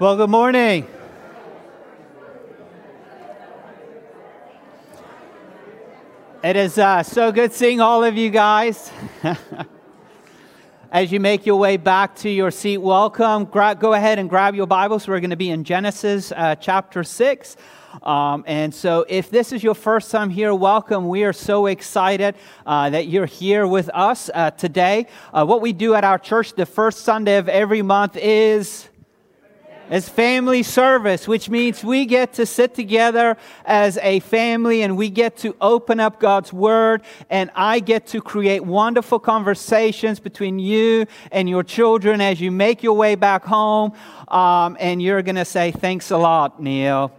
Well, good morning. It is uh, so good seeing all of you guys. As you make your way back to your seat, welcome. Gra- go ahead and grab your Bibles. We're going to be in Genesis uh, chapter 6. Um, and so, if this is your first time here, welcome. We are so excited uh, that you're here with us uh, today. Uh, what we do at our church the first Sunday of every month is is family service, which means we get to sit together as a family and we get to open up God's Word, and I get to create wonderful conversations between you and your children as you make your way back home. Um, and you're going to say, Thanks a lot, Neil.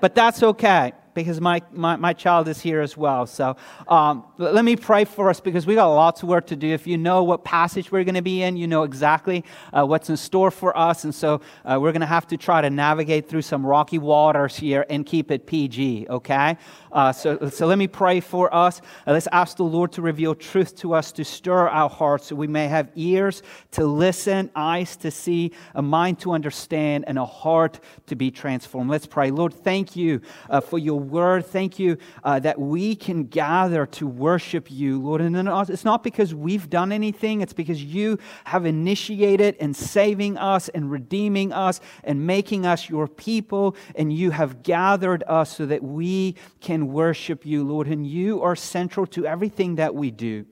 But that's okay because my, my, my child is here as well. So um, let me pray for us because we got lots of work to do. If you know what passage we're going to be in, you know exactly uh, what's in store for us. And so uh, we're going to have to try to navigate through some rocky waters here and keep it PG, okay? Uh, so, so let me pray for us. Uh, let's ask the Lord to reveal truth to us, to stir our hearts so we may have ears to listen, eyes to see, a mind to understand, and a heart to be transformed. Let's pray. Lord, thank you uh, for your word. Thank you uh, that we can gather to worship you, Lord. And it's not because we've done anything, it's because you have initiated in saving us and redeeming us and making us your people. And you have gathered us so that we can worship you, Lord. And you are central to everything that we do.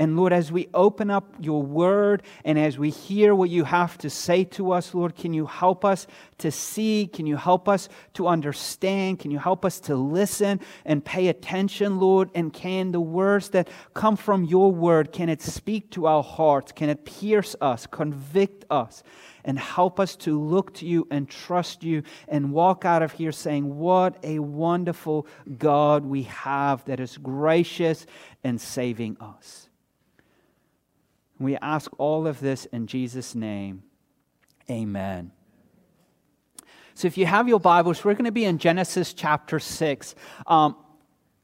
And Lord, as we open up your word and as we hear what you have to say to us, Lord, can you help us to see? Can you help us to understand? Can you help us to listen and pay attention, Lord? And can the words that come from your word, can it speak to our hearts? Can it pierce us, convict us? and help us to look to you and trust you and walk out of here saying, What a wonderful God we have that is gracious and saving us. We ask all of this in Jesus' name. Amen. So, if you have your Bibles, we're going to be in Genesis chapter 6. Um,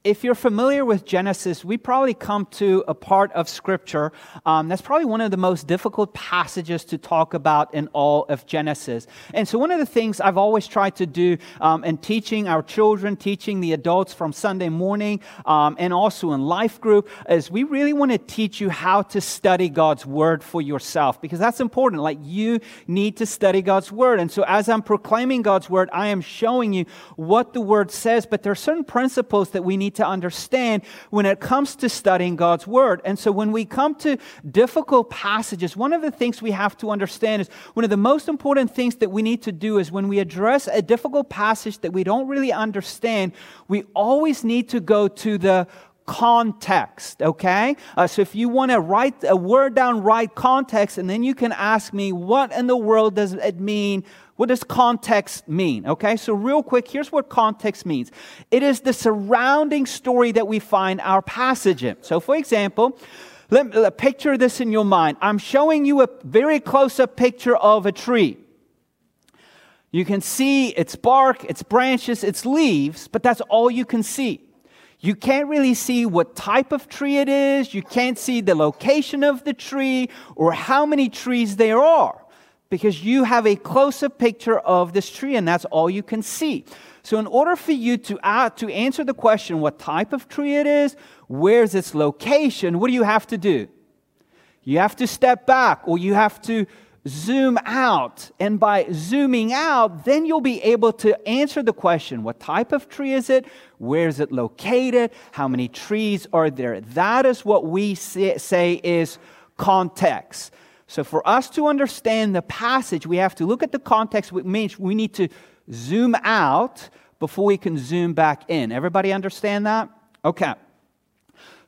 if you're familiar with Genesis, we probably come to a part of Scripture um, that's probably one of the most difficult passages to talk about in all of Genesis. And so, one of the things I've always tried to do um, in teaching our children, teaching the adults from Sunday morning, um, and also in life group, is we really want to teach you how to study God's Word for yourself because that's important. Like, you need to study God's Word. And so, as I'm proclaiming God's Word, I am showing you what the Word says, but there are certain principles that we need to understand when it comes to studying God's Word. And so when we come to difficult passages, one of the things we have to understand is one of the most important things that we need to do is when we address a difficult passage that we don't really understand, we always need to go to the context, okay? Uh, so if you want to write a word down, write context, and then you can ask me, what in the world does it mean what does context mean? Okay, so real quick, here's what context means it is the surrounding story that we find our passage in. So, for example, let, let picture this in your mind. I'm showing you a very close up picture of a tree. You can see its bark, its branches, its leaves, but that's all you can see. You can't really see what type of tree it is. You can't see the location of the tree or how many trees there are because you have a closer picture of this tree and that's all you can see. So, in order for you to, uh, to answer the question what type of tree it is, where's its location, what do you have to do? You have to step back or you have to zoom out. And by zooming out, then you'll be able to answer the question what type of tree is it? Where is it located? How many trees are there? That is what we say is context. So, for us to understand the passage, we have to look at the context, which means we need to zoom out before we can zoom back in. Everybody understand that? Okay.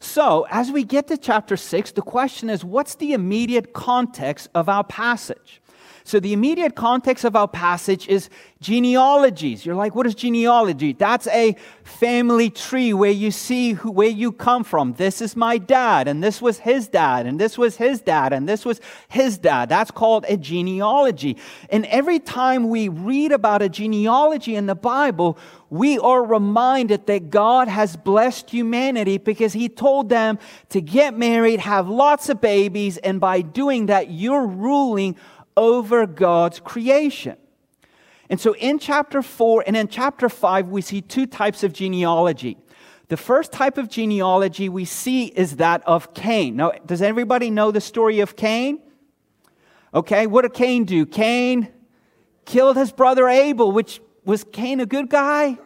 So, as we get to chapter 6, the question is what's the immediate context of our passage? So, the immediate context of our passage is genealogies. You're like, what is genealogy? That's a family tree where you see who, where you come from. This is my dad, and this was his dad, and this was his dad, and this was his dad. That's called a genealogy. And every time we read about a genealogy in the Bible, we are reminded that God has blessed humanity because He told them to get married, have lots of babies, and by doing that, you're ruling over God's creation. And so in chapter 4 and in chapter 5, we see two types of genealogy. The first type of genealogy we see is that of Cain. Now, does everybody know the story of Cain? Okay, what did Cain do? Cain killed his brother Abel, which was Cain a good guy?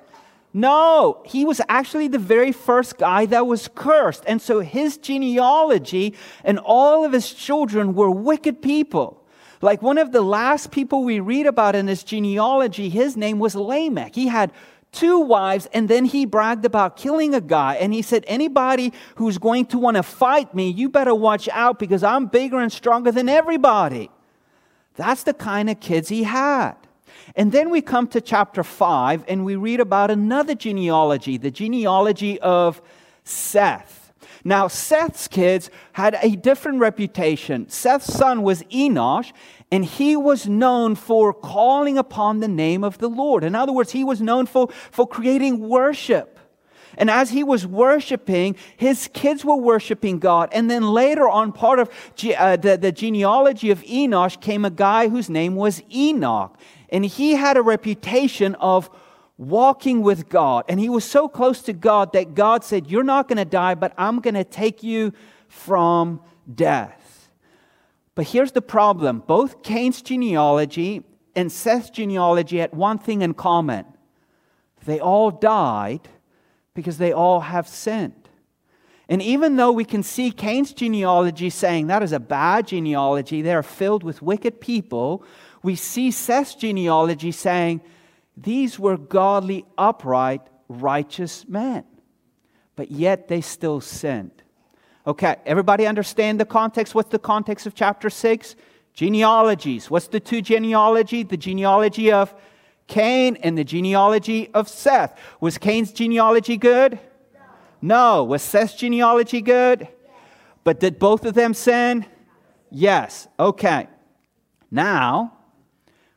No, he was actually the very first guy that was cursed. And so his genealogy and all of his children were wicked people. Like one of the last people we read about in this genealogy, his name was Lamech. He had two wives, and then he bragged about killing a guy. And he said, Anybody who's going to want to fight me, you better watch out because I'm bigger and stronger than everybody. That's the kind of kids he had. And then we come to chapter 5 and we read about another genealogy, the genealogy of Seth. Now, Seth's kids had a different reputation. Seth's son was Enosh, and he was known for calling upon the name of the Lord. In other words, he was known for, for creating worship. And as he was worshiping, his kids were worshiping God. And then later on, part of ge- uh, the, the genealogy of Enosh came a guy whose name was Enoch. And he had a reputation of walking with God. And he was so close to God that God said, You're not going to die, but I'm going to take you from death. But here's the problem both Cain's genealogy and Seth's genealogy had one thing in common they all died because they all have sinned. And even though we can see Cain's genealogy saying that is a bad genealogy, they're filled with wicked people, we see Seth's genealogy saying, these were godly, upright, righteous men, but yet they still sinned. Okay, everybody understand the context? What's the context of chapter 6? Genealogies. What's the two genealogy? The genealogy of Cain and the genealogy of Seth. Was Cain's genealogy good? No. Was Seth's genealogy good? But did both of them sin? Yes. Okay. Now,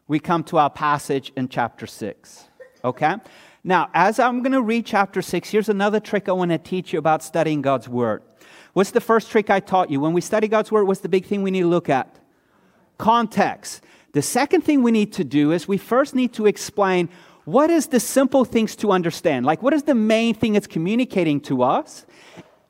we come to our passage in chapter 6. Okay? Now, as I'm going to read chapter 6, here's another trick I want to teach you about studying God's Word. What's the first trick I taught you? When we study God's Word, what's the big thing we need to look at? Context. The second thing we need to do is we first need to explain what is the simple things to understand? Like, what is the main thing it's communicating to us?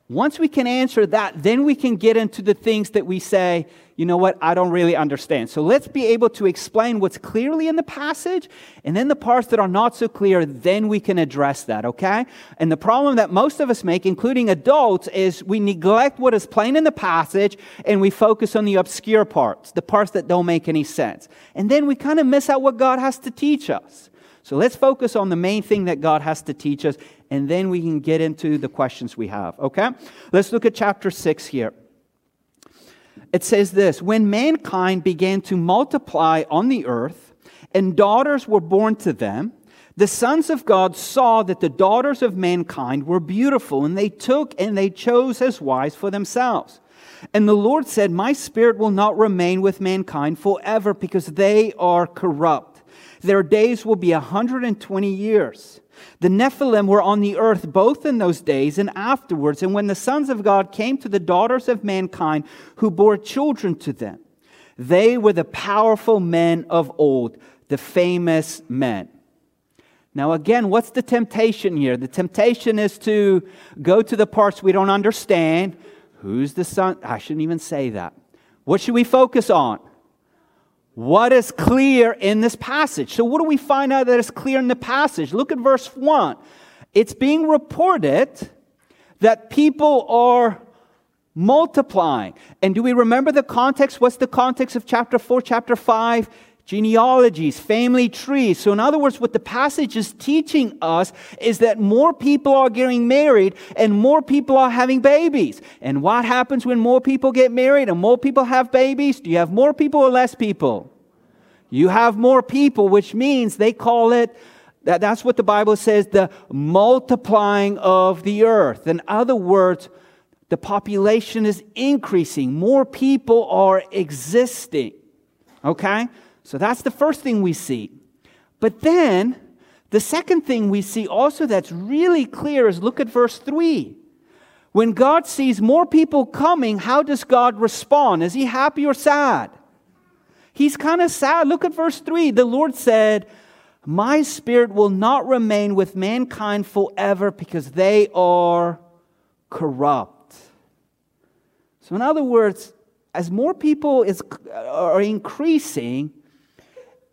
Once we can answer that, then we can get into the things that we say, you know what, I don't really understand. So let's be able to explain what's clearly in the passage, and then the parts that are not so clear, then we can address that, okay? And the problem that most of us make, including adults, is we neglect what is plain in the passage and we focus on the obscure parts, the parts that don't make any sense. And then we kind of miss out what God has to teach us. So let's focus on the main thing that God has to teach us, and then we can get into the questions we have, okay? Let's look at chapter 6 here. It says this When mankind began to multiply on the earth, and daughters were born to them, the sons of God saw that the daughters of mankind were beautiful, and they took and they chose as wives for themselves. And the Lord said, My spirit will not remain with mankind forever because they are corrupt. Their days will be 120 years. The Nephilim were on the earth both in those days and afterwards. And when the sons of God came to the daughters of mankind who bore children to them, they were the powerful men of old, the famous men. Now, again, what's the temptation here? The temptation is to go to the parts we don't understand. Who's the son? I shouldn't even say that. What should we focus on? What is clear in this passage. So, what do we find out that is clear in the passage? Look at verse 1. It's being reported that people are multiplying. And do we remember the context? What's the context of chapter 4, chapter 5? Genealogies, family trees. So, in other words, what the passage is teaching us is that more people are getting married and more people are having babies. And what happens when more people get married and more people have babies? Do you have more people or less people? You have more people, which means they call it that, that's what the Bible says the multiplying of the earth. In other words, the population is increasing, more people are existing. Okay? So that's the first thing we see. But then, the second thing we see also that's really clear is look at verse 3. When God sees more people coming, how does God respond? Is he happy or sad? He's kind of sad. Look at verse 3. The Lord said, My spirit will not remain with mankind forever because they are corrupt. So, in other words, as more people is, are increasing,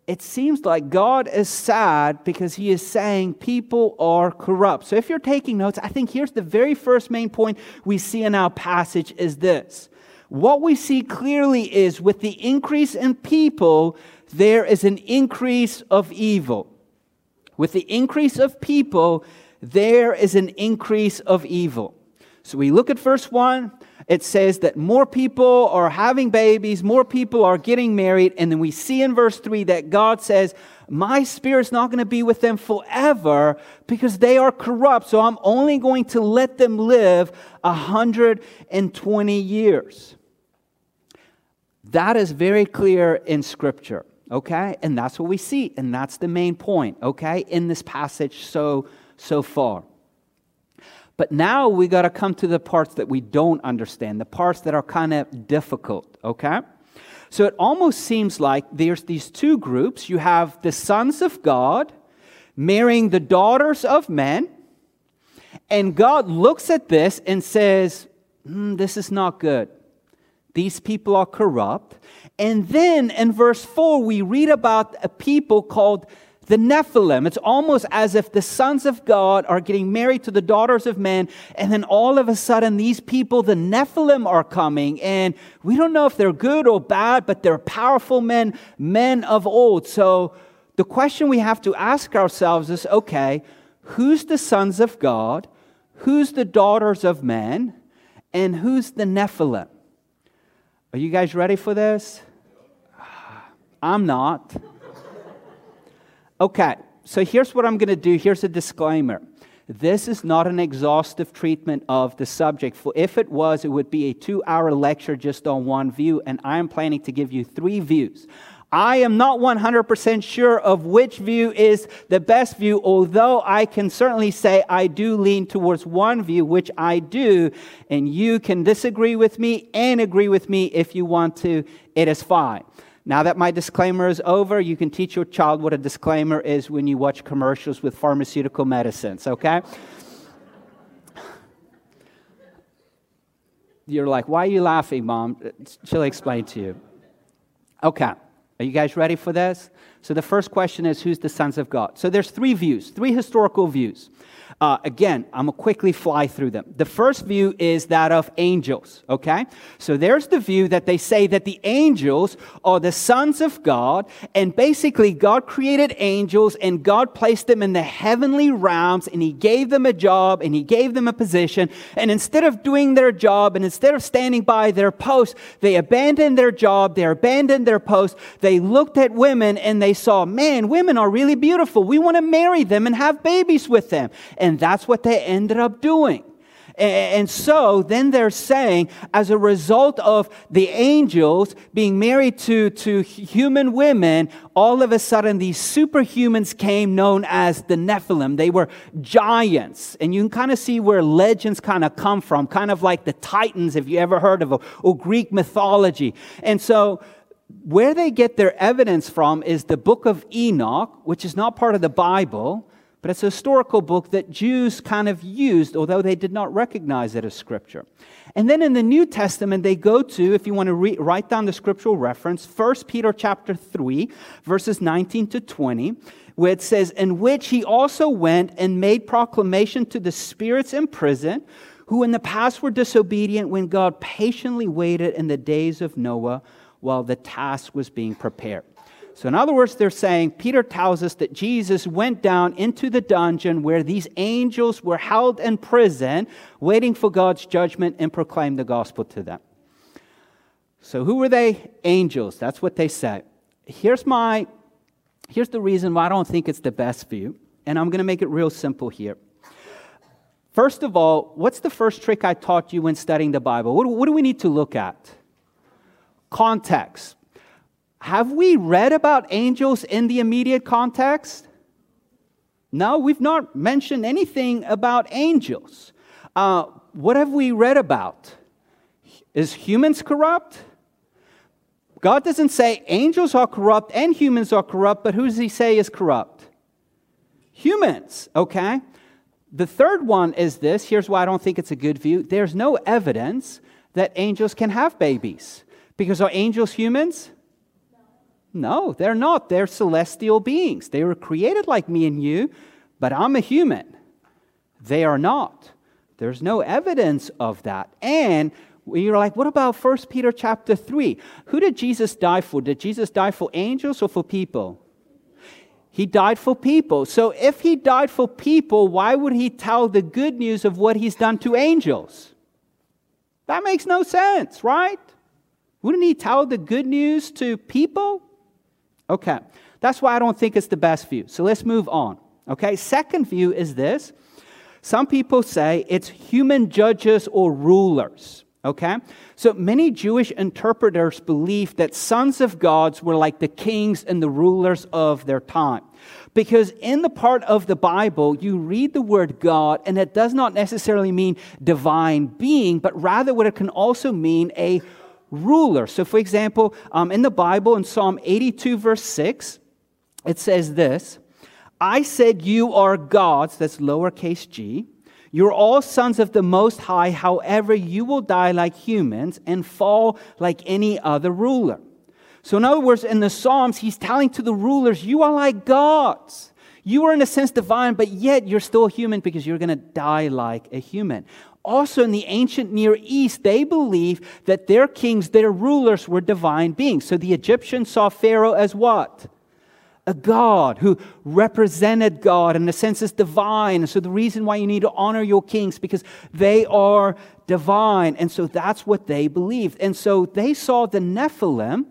it seems like God is sad because he is saying people are corrupt. So if you're taking notes, I think here's the very first main point we see in our passage is this. What we see clearly is with the increase in people, there is an increase of evil. With the increase of people, there is an increase of evil. So we look at verse 1, it says that more people are having babies, more people are getting married, and then we see in verse 3 that God says, My spirit's not going to be with them forever because they are corrupt, so I'm only going to let them live 120 years. That is very clear in Scripture, okay? And that's what we see, and that's the main point, okay, in this passage so, so far. But now we got to come to the parts that we don't understand, the parts that are kind of difficult, okay? So it almost seems like there's these two groups. You have the sons of God marrying the daughters of men, and God looks at this and says, mm, This is not good. These people are corrupt. And then in verse 4, we read about a people called the Nephilim. It's almost as if the sons of God are getting married to the daughters of men, and then all of a sudden, these people, the Nephilim, are coming. And we don't know if they're good or bad, but they're powerful men, men of old. So the question we have to ask ourselves is okay, who's the sons of God? Who's the daughters of men? And who's the Nephilim? Are you guys ready for this? I'm not. Okay, so here's what I'm going to do. Here's a disclaimer. This is not an exhaustive treatment of the subject. For if it was, it would be a two hour lecture just on one view, and I am planning to give you three views. I am not 100% sure of which view is the best view, although I can certainly say I do lean towards one view, which I do, and you can disagree with me and agree with me if you want to. It is fine. Now that my disclaimer is over, you can teach your child what a disclaimer is when you watch commercials with pharmaceutical medicines, okay? You're like, why are you laughing, mom? She'll explain to you. Okay. Are you guys ready for this? So the first question is who's the sons of God? So there's three views, three historical views. Uh, again, I'm going to quickly fly through them. The first view is that of angels, okay? So there's the view that they say that the angels are the sons of God, and basically, God created angels and God placed them in the heavenly realms, and He gave them a job and He gave them a position. And instead of doing their job and instead of standing by their post, they abandoned their job, they abandoned their post, they looked at women and they saw, man, women are really beautiful. We want to marry them and have babies with them. That's what they ended up doing. And so then they're saying, as a result of the angels being married to, to human women, all of a sudden these superhumans came known as the Nephilim. They were giants. And you can kind of see where legends kind of come from, kind of like the Titans, if you ever heard of them, or Greek mythology. And so where they get their evidence from is the book of Enoch, which is not part of the Bible but it's a historical book that Jews kind of used, although they did not recognize it as scripture. And then in the New Testament, they go to, if you want to re- write down the scriptural reference, 1 Peter chapter 3, verses 19 to 20, where it says, In which he also went and made proclamation to the spirits in prison, who in the past were disobedient when God patiently waited in the days of Noah while the task was being prepared. So, in other words, they're saying Peter tells us that Jesus went down into the dungeon where these angels were held in prison, waiting for God's judgment and proclaimed the gospel to them. So, who were they? Angels. That's what they say. Here's my here's the reason why I don't think it's the best view, and I'm going to make it real simple here. First of all, what's the first trick I taught you when studying the Bible? What, what do we need to look at? Context. Have we read about angels in the immediate context? No, we've not mentioned anything about angels. Uh, what have we read about? Is humans corrupt? God doesn't say angels are corrupt and humans are corrupt, but who does he say is corrupt? humans, okay? The third one is this here's why I don't think it's a good view. There's no evidence that angels can have babies. Because are angels humans? No, they're not. They're celestial beings. They were created like me and you, but I'm a human. They are not. There's no evidence of that. And you're like, what about 1 Peter chapter 3? Who did Jesus die for? Did Jesus die for angels or for people? He died for people. So if he died for people, why would he tell the good news of what he's done to angels? That makes no sense, right? Wouldn't he tell the good news to people? Okay, that's why I don't think it's the best view. So let's move on. Okay, second view is this some people say it's human judges or rulers. Okay? So many Jewish interpreters believe that sons of gods were like the kings and the rulers of their time. Because in the part of the Bible, you read the word God, and it does not necessarily mean divine being, but rather what it can also mean a ruler. So, for example, um, in the Bible, in Psalm 82, verse 6, it says this I said, You are gods, that's lowercase g. You're all sons of the Most High, however, you will die like humans and fall like any other ruler. So, in other words, in the Psalms, he's telling to the rulers, You are like gods. You are, in a sense, divine, but yet you're still human because you're going to die like a human. Also, in the ancient Near East, they believed that their kings, their rulers, were divine beings. So the Egyptians saw Pharaoh as what? A God who represented God in a sense is divine. So the reason why you need to honor your kings because they are divine. And so that's what they believed. And so they saw the Nephilim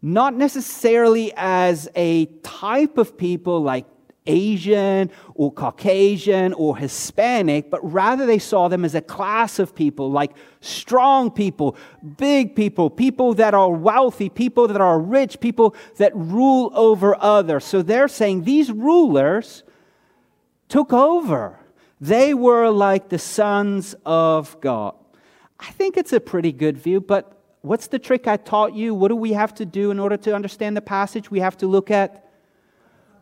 not necessarily as a type of people like Asian or Caucasian or Hispanic, but rather they saw them as a class of people, like strong people, big people, people that are wealthy, people that are rich, people that rule over others. So they're saying these rulers took over. They were like the sons of God. I think it's a pretty good view, but what's the trick I taught you? What do we have to do in order to understand the passage? We have to look at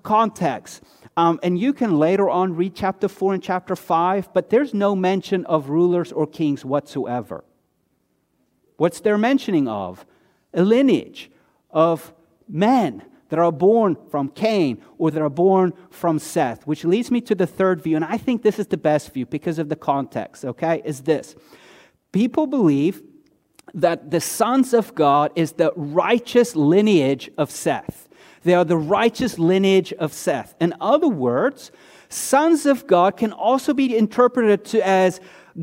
context. Um, and you can later on read chapter 4 and chapter 5, but there's no mention of rulers or kings whatsoever. What's there mentioning of? A lineage of men that are born from Cain or that are born from Seth, which leads me to the third view. And I think this is the best view because of the context, okay? Is this people believe that the sons of God is the righteous lineage of Seth. They are the righteous lineage of Seth. In other words, sons of God can also be interpreted to as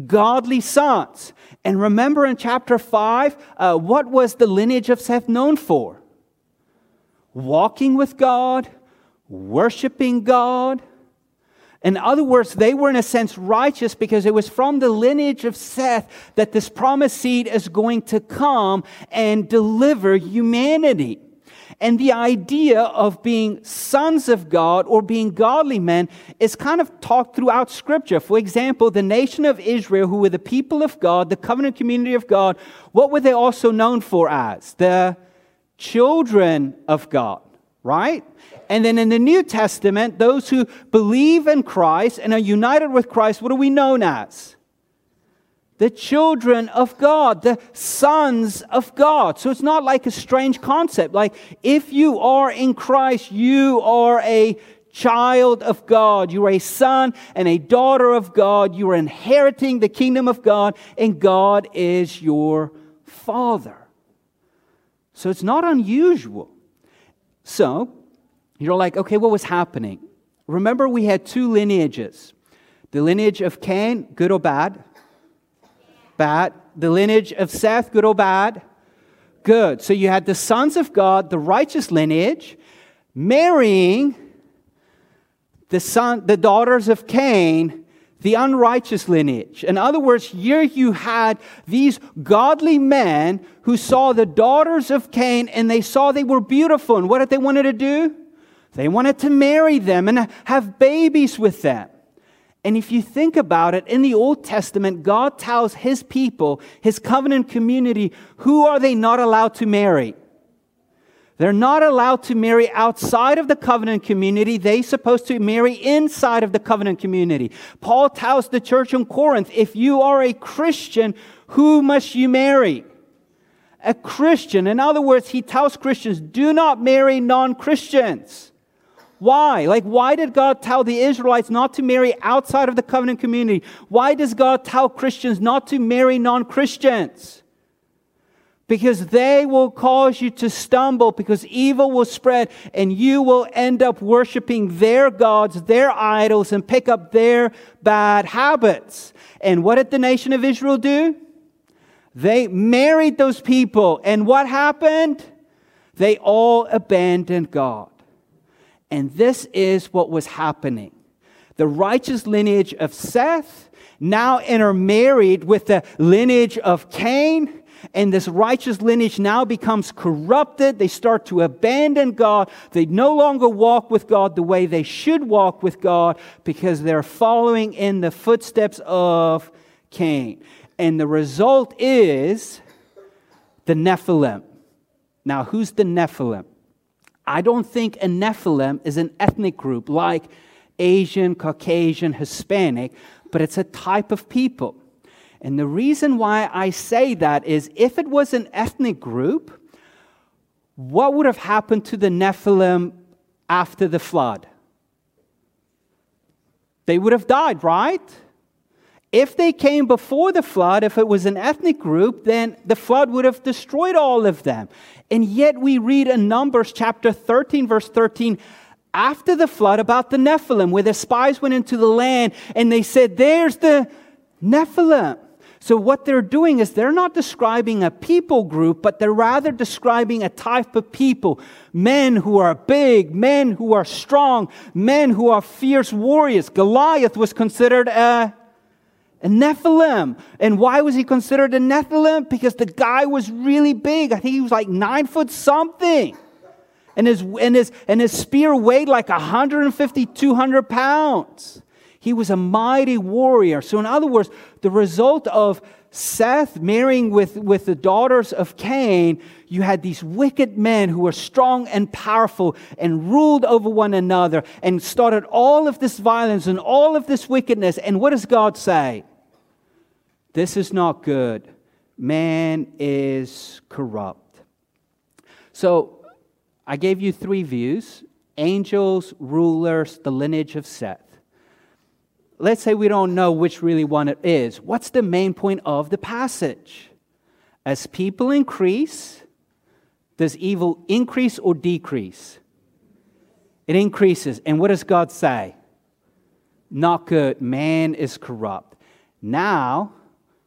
godly sons. And remember in chapter 5, uh, what was the lineage of Seth known for? Walking with God, worshiping God. In other words, they were in a sense righteous because it was from the lineage of Seth that this promised seed is going to come and deliver humanity. And the idea of being sons of God or being godly men is kind of talked throughout Scripture. For example, the nation of Israel, who were the people of God, the covenant community of God, what were they also known for as? The children of God, right? And then in the New Testament, those who believe in Christ and are united with Christ, what are we known as? The children of God, the sons of God. So it's not like a strange concept. Like, if you are in Christ, you are a child of God. You are a son and a daughter of God. You are inheriting the kingdom of God, and God is your father. So it's not unusual. So you're like, okay, what was happening? Remember, we had two lineages the lineage of Cain, good or bad? Bad. The lineage of Seth, good or bad? Good. So you had the sons of God, the righteous lineage, marrying the son, the daughters of Cain, the unrighteous lineage. In other words, here you had these godly men who saw the daughters of Cain and they saw they were beautiful. And what did they wanted to do? They wanted to marry them and have babies with them. And if you think about it, in the Old Testament, God tells his people, his covenant community, who are they not allowed to marry? They're not allowed to marry outside of the covenant community. They're supposed to marry inside of the covenant community. Paul tells the church in Corinth, if you are a Christian, who must you marry? A Christian. In other words, he tells Christians, do not marry non-Christians. Why? Like, why did God tell the Israelites not to marry outside of the covenant community? Why does God tell Christians not to marry non-Christians? because they will cause you to stumble, because evil will spread, and you will end up worshiping their gods, their idols, and pick up their bad habits. And what did the nation of Israel do? They married those people, and what happened? They all abandoned God. And this is what was happening. The righteous lineage of Seth now intermarried with the lineage of Cain and this righteous lineage now becomes corrupted. They start to abandon God. They no longer walk with God the way they should walk with God because they're following in the footsteps of Cain. And the result is the Nephilim. Now, who's the Nephilim? I don't think a Nephilim is an ethnic group like Asian, Caucasian, Hispanic, but it's a type of people. And the reason why I say that is if it was an ethnic group, what would have happened to the Nephilim after the flood? They would have died, right? If they came before the flood, if it was an ethnic group, then the flood would have destroyed all of them. And yet we read in Numbers chapter 13, verse 13, after the flood about the Nephilim, where the spies went into the land and they said, There's the Nephilim. So, what they're doing is they're not describing a people group, but they're rather describing a type of people men who are big, men who are strong, men who are fierce warriors. Goliath was considered a, a Nephilim. And why was he considered a Nephilim? Because the guy was really big. I think he was like nine foot something. And his, and his, and his spear weighed like 150, 200 pounds. He was a mighty warrior. So, in other words, the result of Seth marrying with, with the daughters of Cain, you had these wicked men who were strong and powerful and ruled over one another and started all of this violence and all of this wickedness. And what does God say? This is not good. Man is corrupt. So I gave you three views angels, rulers, the lineage of Seth let's say we don't know which really one it is. What's the main point of the passage? As people increase, does evil increase or decrease? It increases. And what does God say? Not good. Man is corrupt. Now,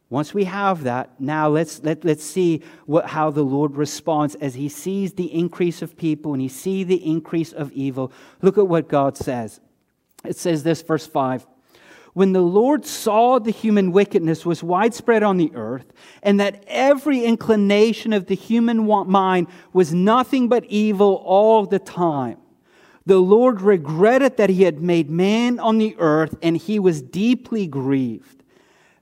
once we have that, now let's, let, let's see what, how the Lord responds as he sees the increase of people and he sees the increase of evil. Look at what God says. It says this, verse 5 when the Lord saw the human wickedness was widespread on the earth, and that every inclination of the human mind was nothing but evil all the time, the Lord regretted that he had made man on the earth, and he was deeply grieved.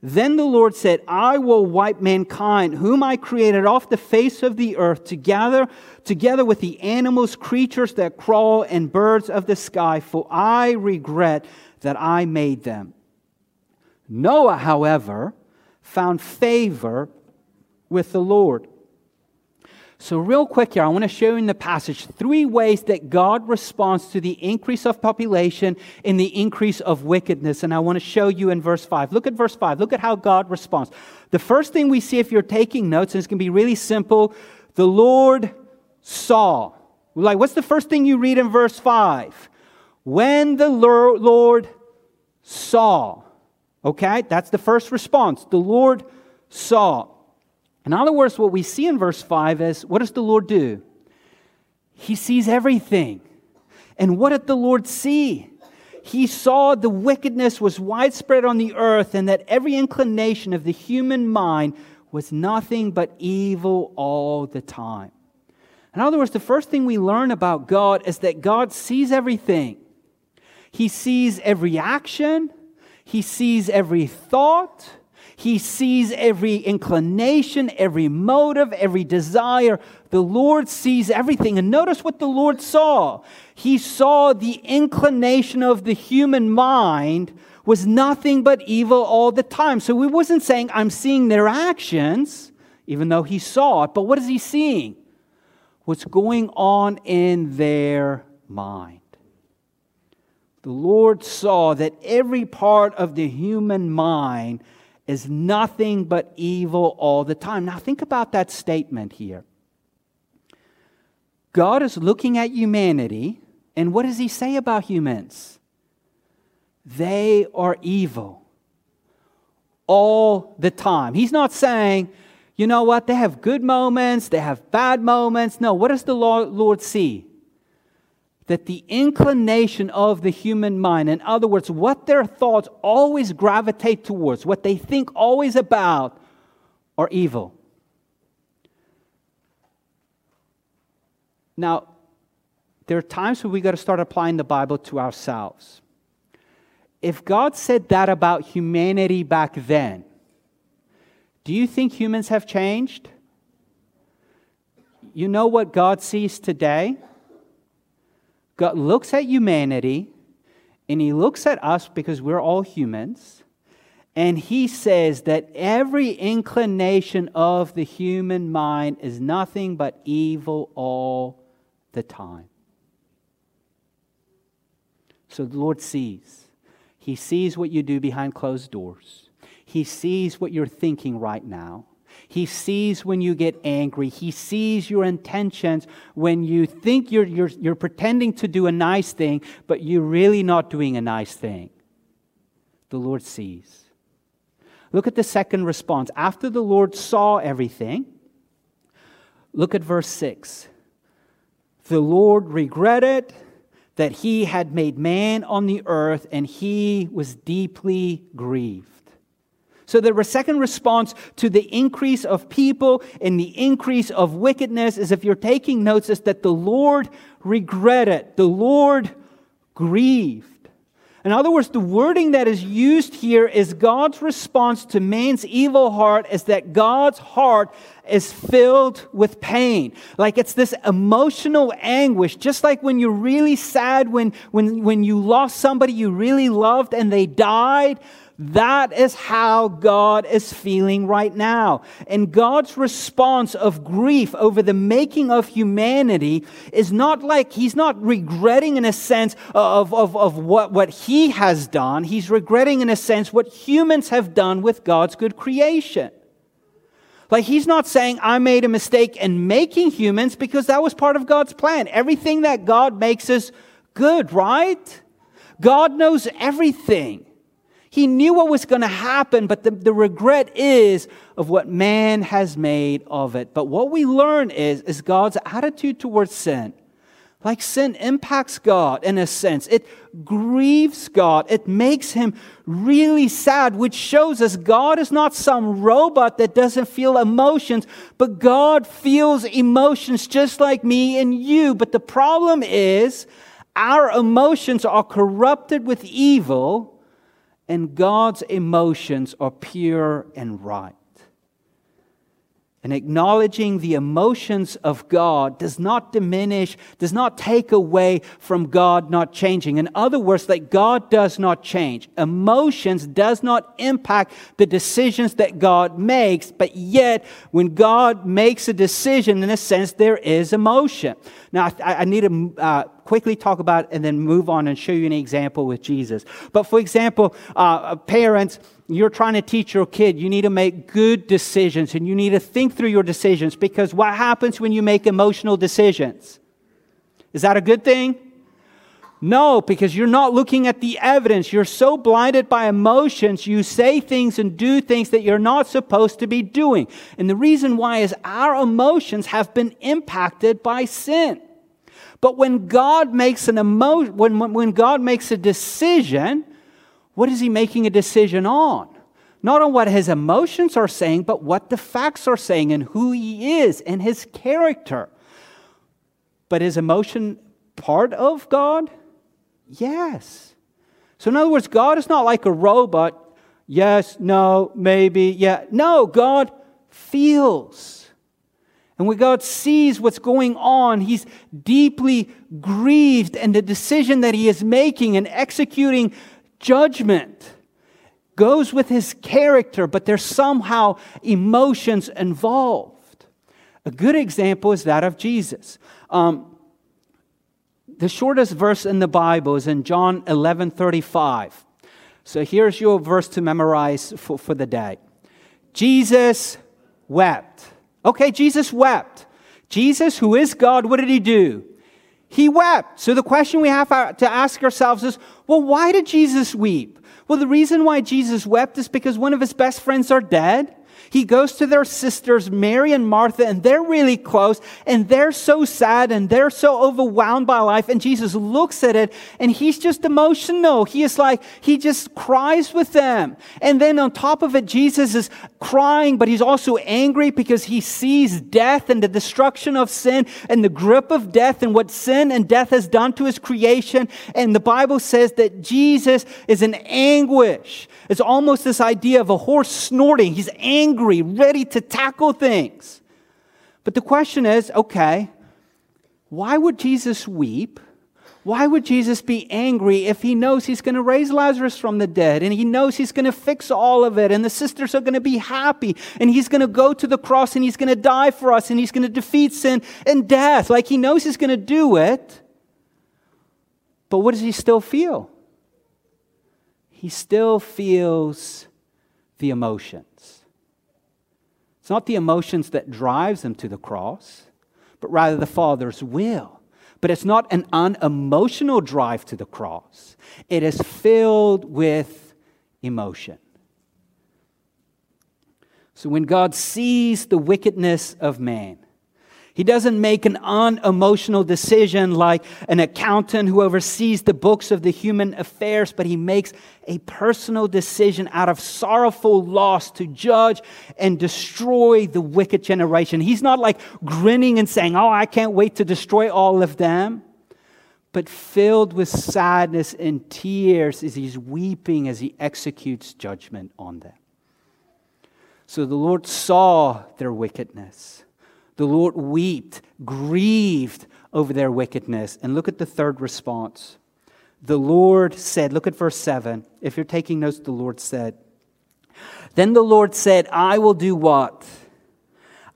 Then the Lord said, I will wipe mankind, whom I created off the face of the earth, together, together with the animals, creatures that crawl, and birds of the sky, for I regret that I made them. Noah, however, found favor with the Lord. So, real quick here, I want to show you in the passage three ways that God responds to the increase of population and the increase of wickedness. And I want to show you in verse 5. Look at verse 5. Look at how God responds. The first thing we see if you're taking notes, and it's going to be really simple the Lord saw. Like, what's the first thing you read in verse 5? When the Lord saw. Okay, that's the first response. The Lord saw. In other words, what we see in verse 5 is what does the Lord do? He sees everything. And what did the Lord see? He saw the wickedness was widespread on the earth and that every inclination of the human mind was nothing but evil all the time. In other words, the first thing we learn about God is that God sees everything. He sees every action, he sees every thought. He sees every inclination, every motive, every desire. The Lord sees everything. And notice what the Lord saw. He saw the inclination of the human mind was nothing but evil all the time. So he wasn't saying, I'm seeing their actions, even though he saw it. But what is he seeing? What's going on in their mind. The Lord saw that every part of the human mind is nothing but evil all the time. Now, think about that statement here. God is looking at humanity, and what does he say about humans? They are evil all the time. He's not saying, you know what, they have good moments, they have bad moments. No, what does the Lord see? That the inclination of the human mind, in other words, what their thoughts always gravitate towards, what they think always about, are evil. Now, there are times when we got to start applying the Bible to ourselves if God said that about humanity back then, do you think humans have changed? You know what God sees today? God looks at humanity and he looks at us because we're all humans and he says that every inclination of the human mind is nothing but evil all the time. So the Lord sees. He sees what you do behind closed doors. He sees what you're thinking right now. He sees when you get angry. He sees your intentions when you think you're, you're, you're pretending to do a nice thing, but you're really not doing a nice thing. The Lord sees. Look at the second response. After the Lord saw everything, look at verse 6. The Lord regretted that he had made man on the earth and he was deeply grieved. So, the second response to the increase of people and the increase of wickedness is if you're taking notes, is that the Lord regretted, the Lord grieved. In other words, the wording that is used here is God's response to man's evil heart is that God's heart is filled with pain. Like it's this emotional anguish, just like when you're really sad when, when, when you lost somebody you really loved and they died. That is how God is feeling right now. And God's response of grief over the making of humanity is not like He's not regretting, in a sense, of, of, of what, what He has done. He's regretting, in a sense, what humans have done with God's good creation. Like, he's not saying, I made a mistake in making humans because that was part of God's plan. Everything that God makes is good, right? God knows everything. He knew what was going to happen, but the, the regret is of what man has made of it. But what we learn is, is God's attitude towards sin. Like sin impacts God in a sense. It grieves God. It makes him really sad, which shows us God is not some robot that doesn't feel emotions, but God feels emotions just like me and you. But the problem is our emotions are corrupted with evil and God's emotions are pure and right. And acknowledging the emotions of God does not diminish, does not take away from God not changing. In other words, that God does not change. Emotions does not impact the decisions that God makes, but yet when God makes a decision, in a sense, there is emotion. Now, I, I need to uh, quickly talk about and then move on and show you an example with Jesus. But for example, uh, parents, you're trying to teach your kid, you need to make good decisions and you need to think through your decisions because what happens when you make emotional decisions? Is that a good thing? No, because you're not looking at the evidence. You're so blinded by emotions, you say things and do things that you're not supposed to be doing. And the reason why is our emotions have been impacted by sin. But when God makes an emotion, when, when God makes a decision, what is he making a decision on? Not on what his emotions are saying, but what the facts are saying and who he is and his character. But is emotion part of God? Yes. So, in other words, God is not like a robot. Yes, no, maybe, yeah. No, God feels. And when God sees what's going on, He's deeply grieved, and the decision that He is making and executing judgment goes with His character, but there's somehow emotions involved. A good example is that of Jesus. Um, the shortest verse in the Bible is in John 11 35. So here's your verse to memorize for, for the day Jesus wept. Okay, Jesus wept. Jesus, who is God, what did he do? He wept. So the question we have to ask ourselves is well, why did Jesus weep? Well, the reason why Jesus wept is because one of his best friends are dead. He goes to their sisters, Mary and Martha, and they're really close, and they're so sad and they're so overwhelmed by life. And Jesus looks at it and he's just emotional. He is like, he just cries with them. And then on top of it, Jesus is crying, but he's also angry because he sees death and the destruction of sin and the grip of death and what sin and death has done to his creation. And the Bible says that Jesus is in anguish. It's almost this idea of a horse snorting. He's angry angry, ready to tackle things. But the question is okay, why would Jesus weep? Why would Jesus be angry if he knows he's going to raise Lazarus from the dead and he knows he's going to fix all of it and the sisters are going to be happy and he's going to go to the cross and he's going to die for us and he's going to defeat sin and death? Like he knows he's going to do it. But what does he still feel? He still feels the emotion not the emotions that drives him to the cross, but rather the Father's will. But it's not an unemotional drive to the cross. It is filled with emotion. So when God sees the wickedness of man, he doesn't make an unemotional decision like an accountant who oversees the books of the human affairs, but he makes a personal decision out of sorrowful loss to judge and destroy the wicked generation. He's not like grinning and saying, Oh, I can't wait to destroy all of them, but filled with sadness and tears as he's weeping as he executes judgment on them. So the Lord saw their wickedness. The Lord wept, grieved over their wickedness. And look at the third response. The Lord said, look at verse 7. If you're taking notes, the Lord said, Then the Lord said, I will do what?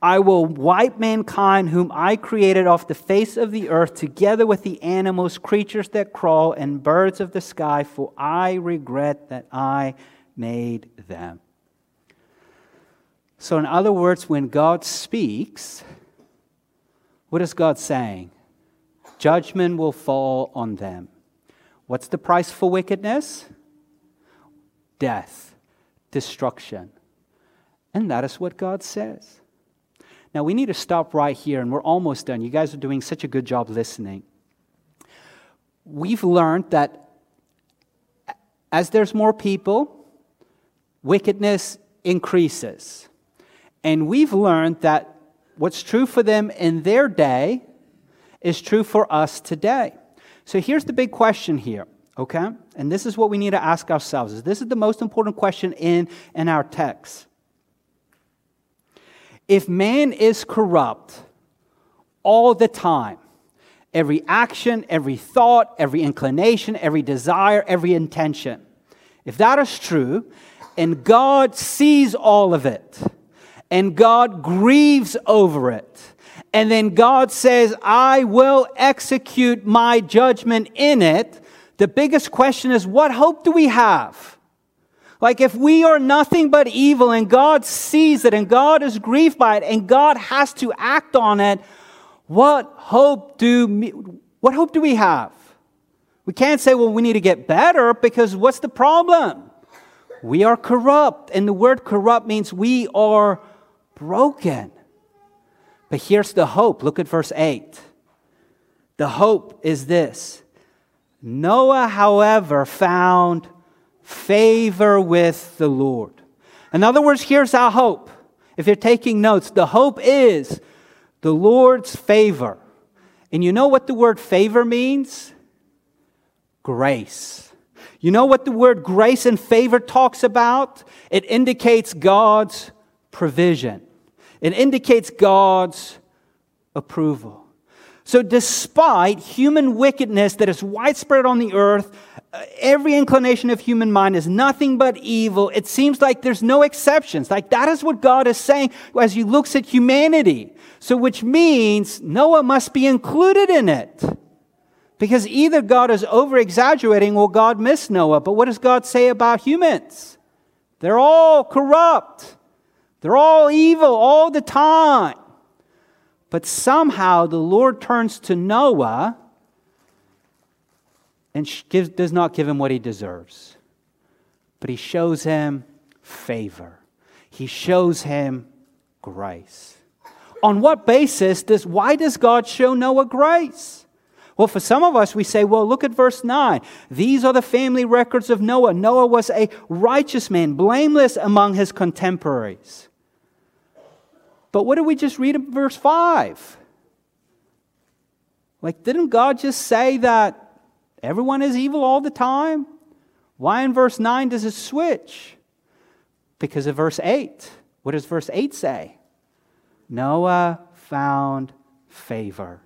I will wipe mankind, whom I created off the face of the earth, together with the animals, creatures that crawl, and birds of the sky, for I regret that I made them. So, in other words, when God speaks, what is God saying? Judgment will fall on them. What's the price for wickedness? Death, destruction. And that is what God says. Now, we need to stop right here, and we're almost done. You guys are doing such a good job listening. We've learned that as there's more people, wickedness increases. And we've learned that what's true for them in their day is true for us today. So here's the big question here, okay? And this is what we need to ask ourselves. Is This is the most important question in, in our text. If man is corrupt all the time, every action, every thought, every inclination, every desire, every intention, if that is true, and God sees all of it, and God grieves over it. And then God says, I will execute my judgment in it. The biggest question is, what hope do we have? Like, if we are nothing but evil and God sees it and God is grieved by it and God has to act on it, what hope do, what hope do we have? We can't say, well, we need to get better because what's the problem? We are corrupt. And the word corrupt means we are broken. But here's the hope. Look at verse 8. The hope is this Noah, however, found favor with the Lord. In other words, here's our hope. If you're taking notes, the hope is the Lord's favor. And you know what the word favor means? Grace. You know what the word grace and favor talks about? It indicates God's provision, it indicates God's approval. So, despite human wickedness that is widespread on the earth, uh, every inclination of human mind is nothing but evil. It seems like there's no exceptions. Like that is what God is saying as He looks at humanity. So, which means Noah must be included in it. Because either God is over exaggerating or God missed Noah. But what does God say about humans? They're all corrupt, they're all evil all the time. But somehow the Lord turns to Noah and gives, does not give him what he deserves. But he shows him favor, he shows him grace. On what basis does, why does God show Noah grace? Well, for some of us, we say, well, look at verse 9. These are the family records of Noah. Noah was a righteous man, blameless among his contemporaries. But what did we just read in verse 5? Like, didn't God just say that everyone is evil all the time? Why in verse 9 does it switch? Because of verse 8. What does verse 8 say? Noah found favor.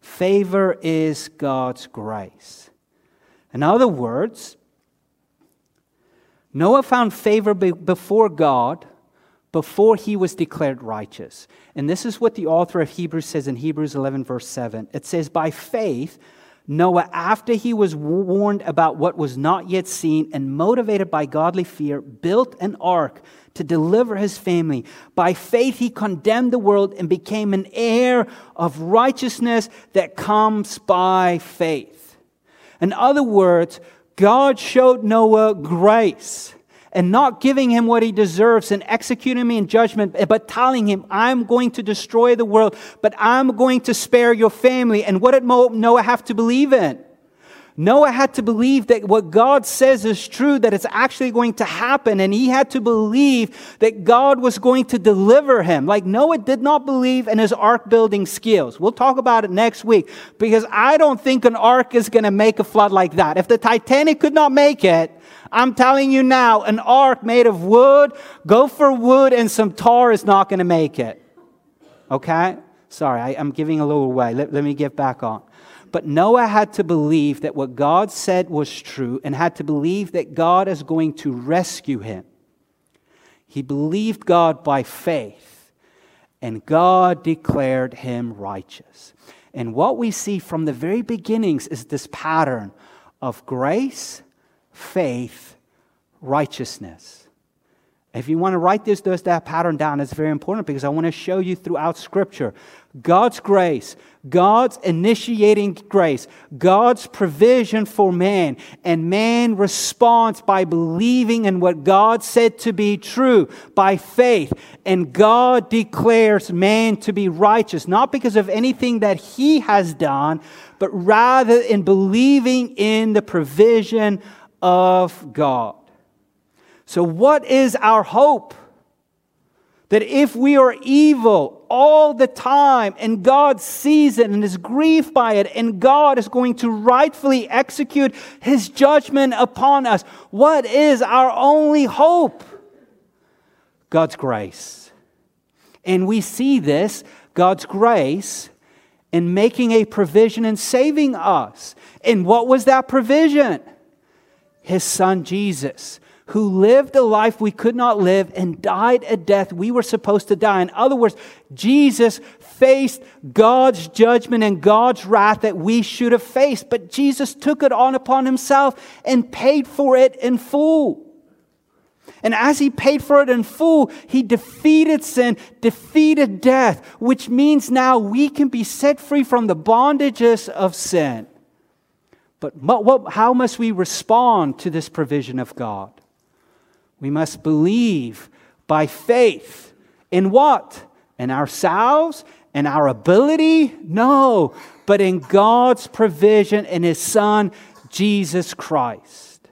Favor is God's grace. In other words, Noah found favor before God before he was declared righteous. And this is what the author of Hebrews says in Hebrews 11, verse 7. It says, By faith, Noah, after he was warned about what was not yet seen and motivated by godly fear, built an ark to deliver his family. By faith, he condemned the world and became an heir of righteousness that comes by faith. In other words, God showed Noah grace and not giving him what he deserves and executing me in judgment, but telling him, I'm going to destroy the world, but I'm going to spare your family. And what did Noah have to believe in? Noah had to believe that what God says is true, that it's actually going to happen. And he had to believe that God was going to deliver him. Like Noah did not believe in his ark building skills. We'll talk about it next week because I don't think an ark is going to make a flood like that. If the Titanic could not make it, I'm telling you now, an ark made of wood, gopher wood and some tar is not going to make it. Okay? Sorry, I, am giving a little away. Let, let me get back on. But Noah had to believe that what God said was true and had to believe that God is going to rescue him. He believed God by faith, and God declared him righteous. And what we see from the very beginnings is this pattern of grace faith, righteousness. If you want to write this, this that pattern down, it's very important because I want to show you throughout Scripture God's grace, God's initiating grace, God's provision for man, and man responds by believing in what God said to be true by faith. And God declares man to be righteous, not because of anything that he has done, but rather in believing in the provision of God. So, what is our hope? That if we are evil all the time and God sees it and is grieved by it, and God is going to rightfully execute his judgment upon us, what is our only hope? God's grace. And we see this, God's grace, in making a provision and saving us. And what was that provision? his son Jesus, who lived a life we could not live and died a death we were supposed to die. In other words, Jesus faced God's judgment and God's wrath that we should have faced, but Jesus took it on upon himself and paid for it in full. And as he paid for it in full, he defeated sin, defeated death, which means now we can be set free from the bondages of sin. But how must we respond to this provision of God? We must believe by faith in what? In ourselves? In our ability? No, but in God's provision in His Son, Jesus Christ.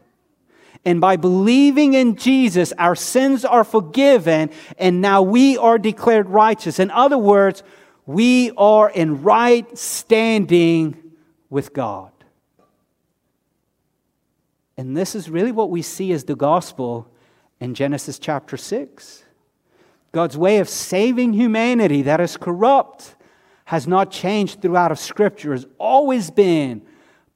And by believing in Jesus, our sins are forgiven, and now we are declared righteous. In other words, we are in right standing with God. And this is really what we see as the gospel in Genesis chapter 6. God's way of saving humanity that is corrupt has not changed throughout of Scripture, has always been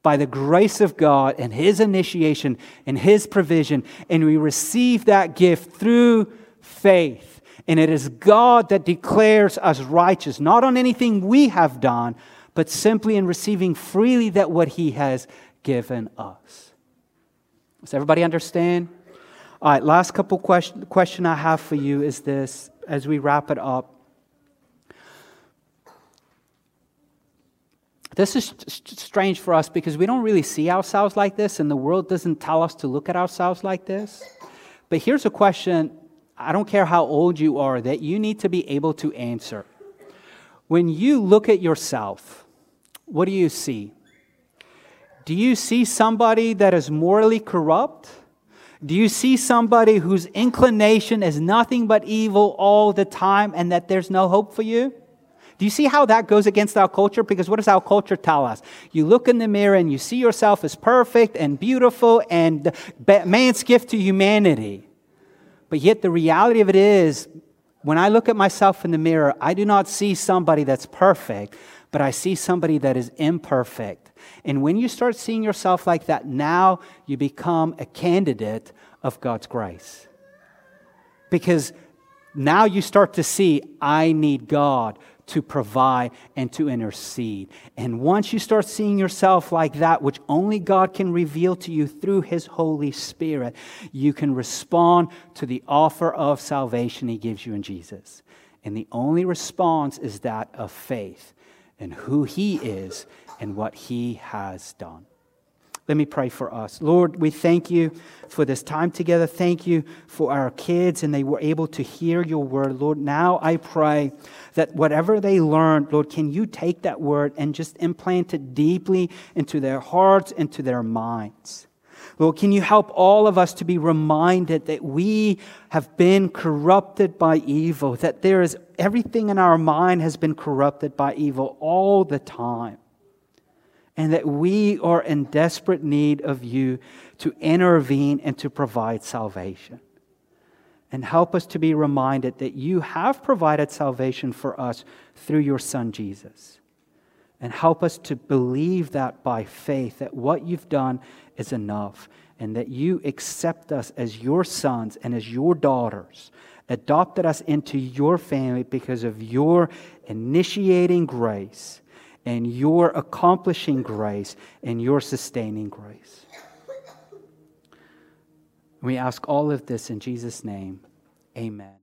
by the grace of God and His initiation and His provision. And we receive that gift through faith. And it is God that declares us righteous, not on anything we have done, but simply in receiving freely that what He has given us. Does everybody understand? All right, last couple question question I have for you is this as we wrap it up. This is strange for us because we don't really see ourselves like this, and the world doesn't tell us to look at ourselves like this. But here's a question I don't care how old you are, that you need to be able to answer. When you look at yourself, what do you see? Do you see somebody that is morally corrupt? Do you see somebody whose inclination is nothing but evil all the time and that there's no hope for you? Do you see how that goes against our culture? Because what does our culture tell us? You look in the mirror and you see yourself as perfect and beautiful and man's gift to humanity. But yet, the reality of it is, when I look at myself in the mirror, I do not see somebody that's perfect, but I see somebody that is imperfect. And when you start seeing yourself like that, now you become a candidate of God's grace. Because now you start to see, I need God to provide and to intercede. And once you start seeing yourself like that, which only God can reveal to you through His Holy Spirit, you can respond to the offer of salvation He gives you in Jesus. And the only response is that of faith in who He is and what He has done. Let me pray for us. Lord, we thank you for this time together. Thank you for our kids and they were able to hear your word. Lord, now I pray that whatever they learned, Lord, can you take that word and just implant it deeply into their hearts, into their minds? Lord, can you help all of us to be reminded that we have been corrupted by evil, that there is everything in our mind has been corrupted by evil all the time, and that we are in desperate need of you to intervene and to provide salvation. And help us to be reminded that you have provided salvation for us through your Son, Jesus. And help us to believe that by faith, that what you've done is enough and that you accept us as your sons and as your daughters, adopted us into your family because of your initiating grace and your accomplishing grace and your sustaining grace. We ask all of this in Jesus' name. Amen.